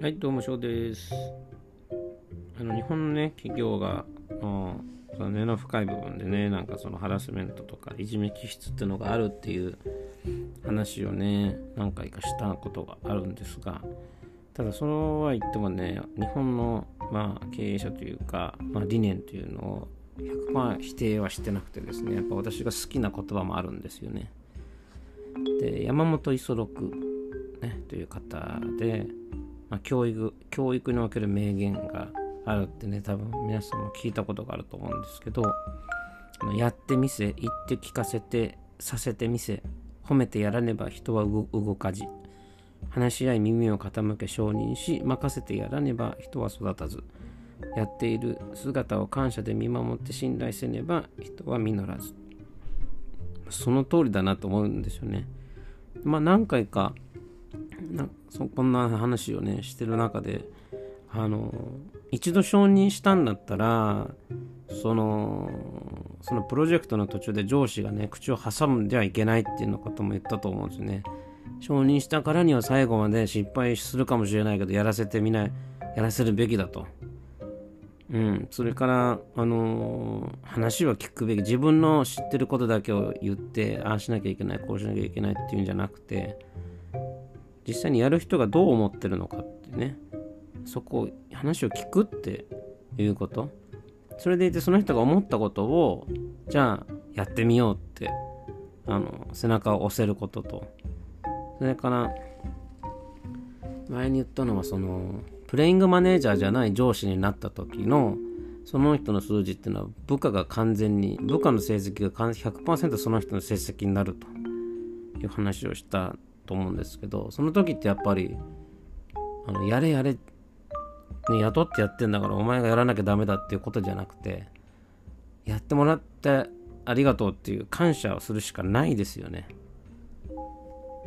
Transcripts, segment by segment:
はい、どうも、翔です。あの、日本のね、企業が、あその根の深い部分でね、なんかそのハラスメントとかいじめ気質っていうのがあるっていう話をね、何回かしたことがあるんですが、ただ、そうは言ってもね、日本の、まあ、経営者というか、まあ、理念というのを100%否定はしてなくてですね、やっぱ私が好きな言葉もあるんですよね。で、山本五十六、ね、という方で、まあ、教育教育における名言があるってね多分皆さんも聞いたことがあると思うんですけどやってみせ言って聞かせてさせてみせ褒めてやらねば人は動かじ。話し合い耳を傾け承認し任せてやらねば人は育たず。やっている姿を感謝で見守って信頼せねば人は実らず。その通りだなと思うんですよね。まあ何回かそこんな話をねしてる中であの一度承認したんだったらそのそのプロジェクトの途中で上司がね口を挟んではいけないっていうのことも言ったと思うんですよね。承認したからには最後まで失敗するかもしれないけどやらせてみないやらせるべきだと。うん。それからあの話は聞くべき自分の知ってることだけを言ってああしなきゃいけないこうしなきゃいけないっていうんじゃなくて実際にやる人がどう思ってるのかってね。そこを話を聞くっていうこと。それでいてその人が思ったことをじゃあやってみようってあの背中を押せることと。それから前に言ったのはそのプレイングマネージャーじゃない上司になった時のその人の数字っていうのは部下が完全に部下の成績が100%その人の成績になるという話をしたと思うんですけどその時ってやっぱりあのやれやれ、ね、雇ってやってんだからお前がやらなきゃダメだっていうことじゃなくてやってもらってありがとうっていう感謝をするしかないですよね。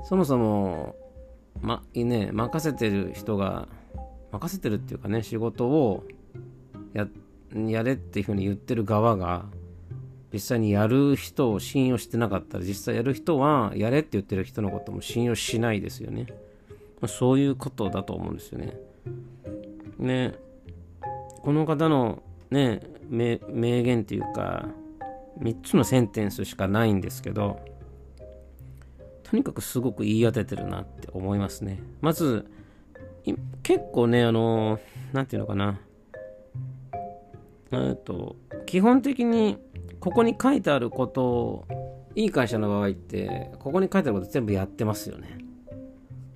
そもそもまね任せてる人が任せてるっていうかね仕事をややれっていうふうに言ってる側が実際にやる人を信用してなかったら実際やる人はやれって言ってる人のことも信用しないですよね。まあ、そういうことだと思うんですよね。ねこの方のね名言っていうか3つのセンテンスしかないんですけどとにかくすごく言い当ててるなって思いますね。まず結構ねあの何て言うのかなえっと基本的にここに書いてあることをいい会社の場合ってここに書いてあること全部やってますよね。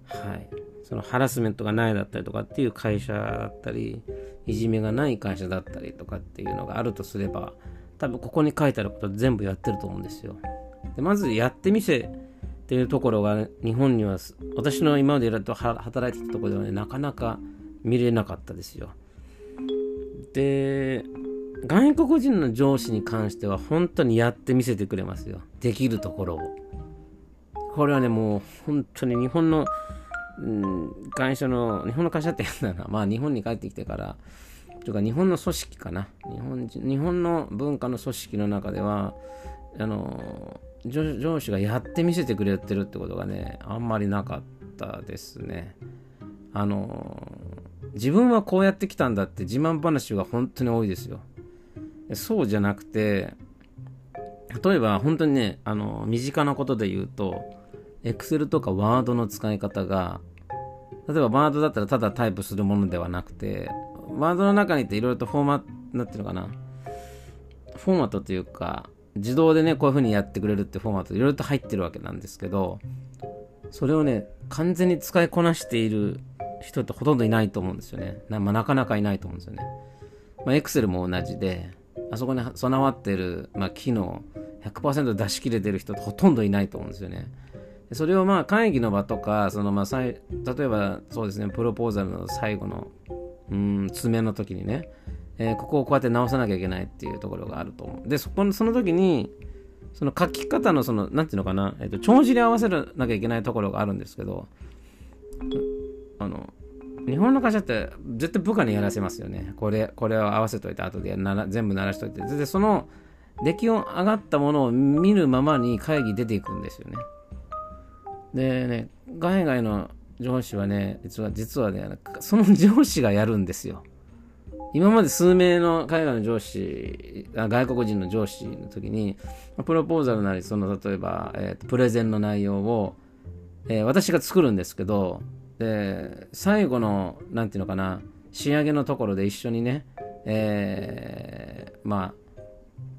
はい。そのハラスメントがないだったりとかっていう会社だったりいじめがない会社だったりとかっていうのがあるとすれば多分ここに書いてあること全部やってると思うんですよ。でまずやってみせっていうところが日本には私の今までいろいろと働いてきたところではねなかなか見れなかったですよ。で外国人の上司に関しては本当にやってみせてくれますよ。できるところを。これはね、もう本当に日本の、うん、会社の、日本の会社って言うんだな。まあ日本に帰ってきてから、というか日本の組織かな。日本日本の文化の組織の中では、あの、上司がやってみせてくれてるってことがね、あんまりなかったですね。あの、自分はこうやってきたんだって自慢話が本当に多いですよ。そうじゃなくて、例えば本当にね、あの、身近なことで言うと、Excel とか Word の使い方が、例えば Word だったらただタイプするものではなくて、Word の中にっていろいろとフォーマット、なんていうのかな、フォーマットというか、自動でね、こういう風にやってくれるってフォーマットいろいろと入ってるわけなんですけど、それをね、完全に使いこなしている人ってほとんどいないと思うんですよね。な,、まあ、なかなかいないと思うんですよね。まあ、Excel も同じで、あそこに備わってる、まあ、機能100%出し切れてる人ってほとんどいないと思うんですよね。それをまあ会議の場とか、そのまあ例えばそうですね、プロポーザルの最後の、うん、詰めの時にね、えー、ここをこうやって直さなきゃいけないっていうところがあると思う。で、そこのその時に、その書き方のその、なんていうのかな、えっ、ー、と、帳尻合わせなきゃいけないところがあるんですけど、あの、日本の会社って絶対部下にやらせますよね。これ、これを合わせといて、後でなら全部鳴らしといて。で、その出来上がったものを見るままに会議出ていくんですよね。でね、海外の上司はね、実は実はね、その上司がやるんですよ。今まで数名の海外の上司、外国人の上司の時に、プロポーザルなり、その例えば、えー、プレゼンの内容を、えー、私が作るんですけど、で、最後の、なんていうのかな、仕上げのところで一緒にね、えー、まあ、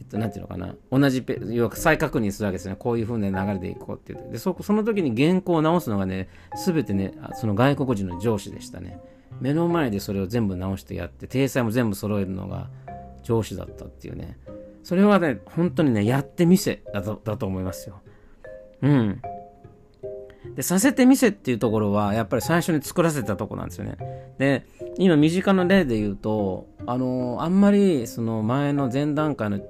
と、なんていうのかな、同じペ、要は再確認するわけですね。こういう風な流れでいこうって言って。で、そ、その時に原稿を直すのがね、すべてね、その外国人の上司でしたね。目の前でそれを全部直してやって、体裁も全部揃えるのが上司だったっていうね。それはね、本当にね、やってみせだとだと思いますよ。うん。で、させてみせっていうところは、やっぱり最初に作らせたとこなんですよね。で、今身近な例で言うと、あの、あんまりその前の前段階の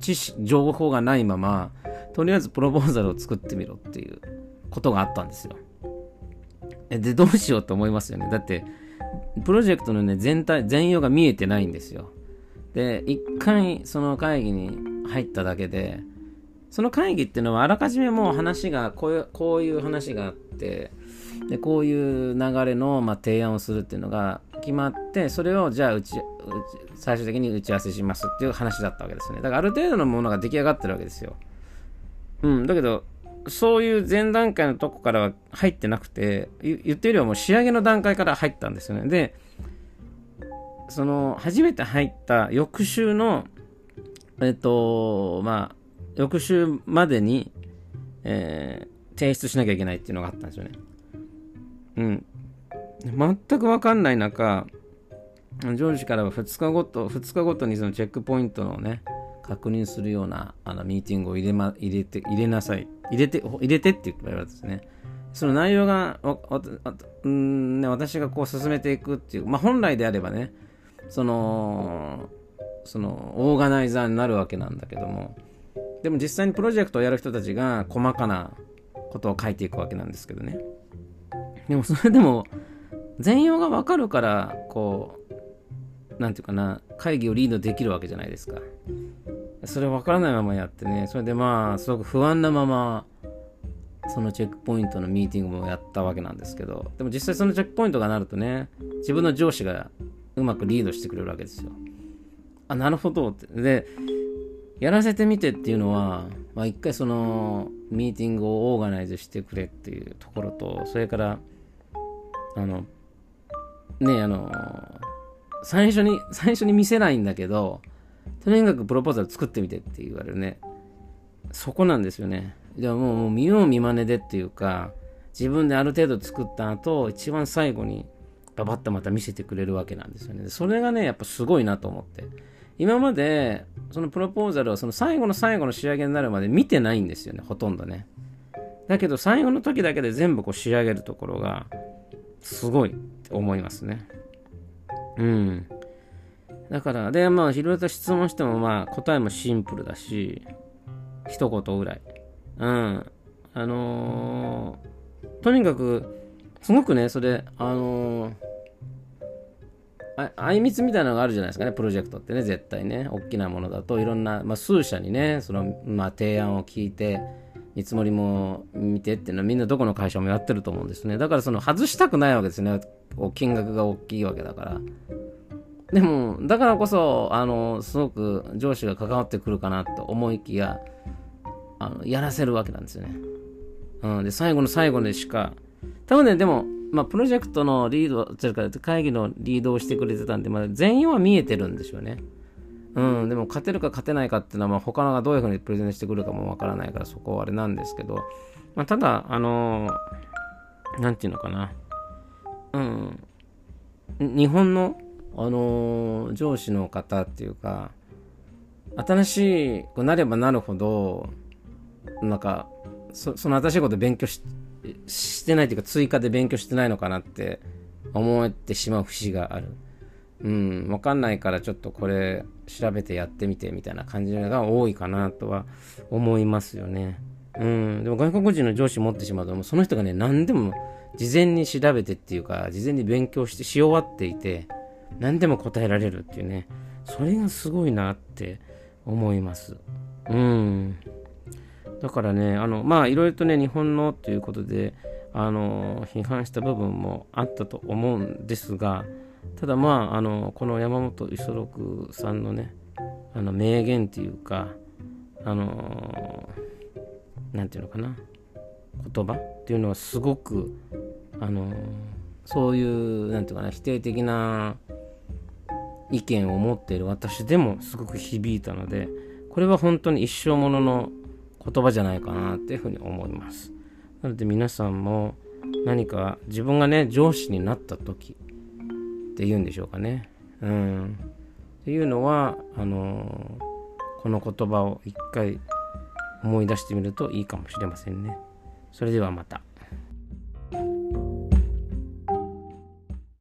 知識、情報がないまま、とりあえずプロポーザルを作ってみろっていうことがあったんですよ。で、どうしようと思いますよね。だって、プロジェクトのね、全体、全容が見えてないんですよ。で、一回その会議に入っただけで、その会議っていうのはあらかじめもう話が、こういう、こういう話があって、で、こういう流れの、まあ、提案をするっていうのが決まって、それをじゃあうち、最終的に打ち合わせしますっていう話だったわけですね。だからある程度のものが出来上がってるわけですよ。うん、だけど、そういう前段階のとこからは入ってなくて、言ってるよりはもう仕上げの段階から入ったんですよね。で、その、初めて入った翌週の、えっと、まあ、翌週までに、えー、提出しなきゃいけないっていうのがあったんですよね。うん。全くわかんない中、上司からは2日ごと、2日ごとにそのチェックポイントのね、確認するようなあのミーティングを入れ,、ま、入れて、入れなさい。入れて、入れてって言われたんですね。その内容が、うんね、私がこう進めていくっていう、まあ本来であればね、その、その、オーガナイザーになるわけなんだけども、でも実際にプロジェクトをやる人たちが細かなことを書いていくわけなんですけどね。でもそれでも、全容がわかるから、こう、なんていうかな、会議をリードできるわけじゃないですか。それ分からないままやってね、それでまあ、すごく不安なまま、そのチェックポイントのミーティングもやったわけなんですけど、でも実際そのチェックポイントがなるとね、自分の上司がうまくリードしてくれるわけですよ。あ、なるほどって。で、やらせてみてっていうのは、まあ一回そのミーティングをオーガナイズしてくれっていうところと、それから、あの、ね、あの、最初に、最初に見せないんだけど、とにかくプロポーザル作ってみてって言われるね。そこなんですよね。じゃあももう見よう見まねでっていうか、自分である程度作った後、一番最後にババッとまた見せてくれるわけなんですよね。それがね、やっぱすごいなと思って。今まで、そのプロポーザルをその最後の最後の仕上げになるまで見てないんですよね、ほとんどね。だけど最後の時だけで全部こう仕上げるところが、すごいって思いますね。うん。だから、で、まあ、いろいろ質問しても、まあ、答えもシンプルだし、一言ぐらい。うん。あのー、とにかく、すごくね、それ、あのー、ああいみつみたいなのがあるじゃないですかね、プロジェクトってね、絶対ね。大きなものだといろんな、まあ、数社にね、その、まあ、提案を聞いて、見積もりも見てっていうのはみんなどこの会社もやってると思うんですね。だからその外したくないわけですね。金額が大きいわけだから。でも、だからこそ、あの、すごく上司が関わってくるかなと思いきや、あの、やらせるわけなんですよね。うん。で、最後の最後でしか、多分ね、でも、まあ、プロジェクトのリード、というか、会議のリードをしてくれてたんで、まあ、全容は見えてるんでしょうね。うん、でも勝てるか勝てないかっていうのは、まあ、他のがどういうふうにプレゼンしてくるかもわからないから、そこはあれなんですけど、まあ、ただ、あのー、なんていうのかな、うん、日本の、あのー、上司の方っていうか、新しくなればなるほど、なんか、そその新しいこと勉強ししてないというか、追加で勉強してないのかなって思ってしまう節がある。うん、わかんないからちょっとこれ調べてやってみてみたいな感じが多いかなとは思いますよね。うん、でも外国人の上司持ってしまうと、その人がね、何でも事前に調べてっていうか、事前に勉強してし終わっていて、何でも答えられるっていうね、それがすごいなって思います。うん。だからね、あの、まあ、いろいろとね、日本のということで、あの批判した部分もあったと思うんですがただまああのこの山本五十六さんのねあの名言っていうかあのなんていうのかな言葉っていうのはすごくあのそういうなんていうかな否定的な意見を持っている私でもすごく響いたのでこれは本当に一生ものの言葉じゃないかなっていうふうに思います。なので皆さんも何か自分がね上司になった時っていうんでしょうかね。うん。っていうのはあのこの言葉を一回思い出してみるといいかもしれませんね。それではまた。